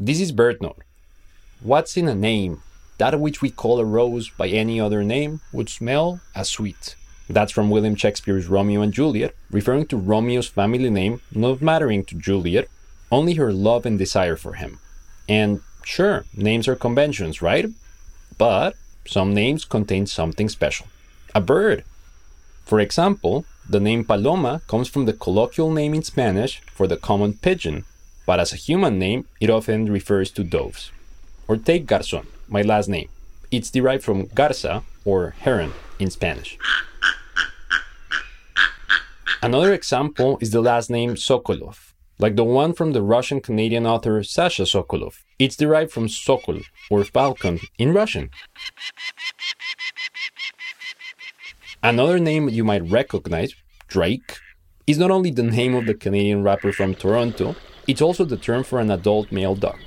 This is BirdNote. What's in a name? That which we call a rose by any other name would smell as sweet. That's from William Shakespeare's Romeo and Juliet, referring to Romeo's family name not mattering to Juliet, only her love and desire for him. And sure, names are conventions, right? But some names contain something special. A bird. For example, the name Paloma comes from the colloquial name in Spanish for the common pigeon, but as a human name, it often refers to doves. Or take Garzón, my last name. It's derived from garza, or heron, in Spanish. Another example is the last name Sokolov, like the one from the Russian Canadian author Sasha Sokolov. It's derived from Sokol, or falcon, in Russian. Another name you might recognize, Drake, is not only the name of the Canadian rapper from Toronto, it's also the term for an adult male duck.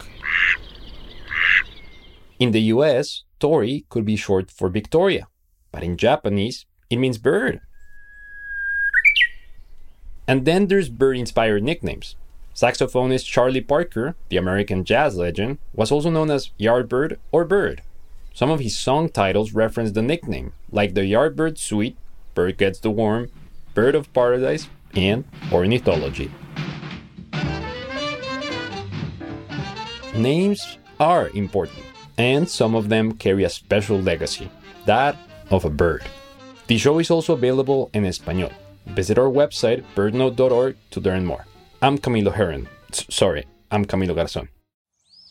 In the US, Tori could be short for Victoria, but in Japanese, it means bird. And then there's bird inspired nicknames. Saxophonist Charlie Parker, the American jazz legend, was also known as Yardbird or Bird. Some of his song titles reference the nickname, like the Yardbird Suite, Bird Gets the Worm, Bird of Paradise, and Ornithology. Names are important, and some of them carry a special legacy that of a bird. The show is also available in Espanol. Visit our website, birdnote.org, to learn more. I'm Camilo Heron. S- sorry, I'm Camilo Garzon.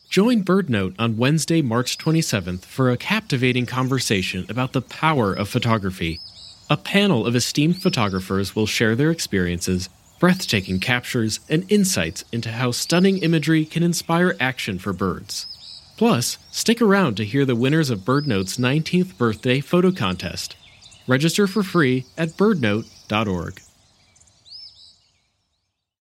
Join BirdNote on Wednesday, March 27th for a captivating conversation about the power of photography. A panel of esteemed photographers will share their experiences, breathtaking captures, and insights into how stunning imagery can inspire action for birds. Plus, stick around to hear the winners of BirdNote's 19th birthday photo contest. Register for free at birdnote.org.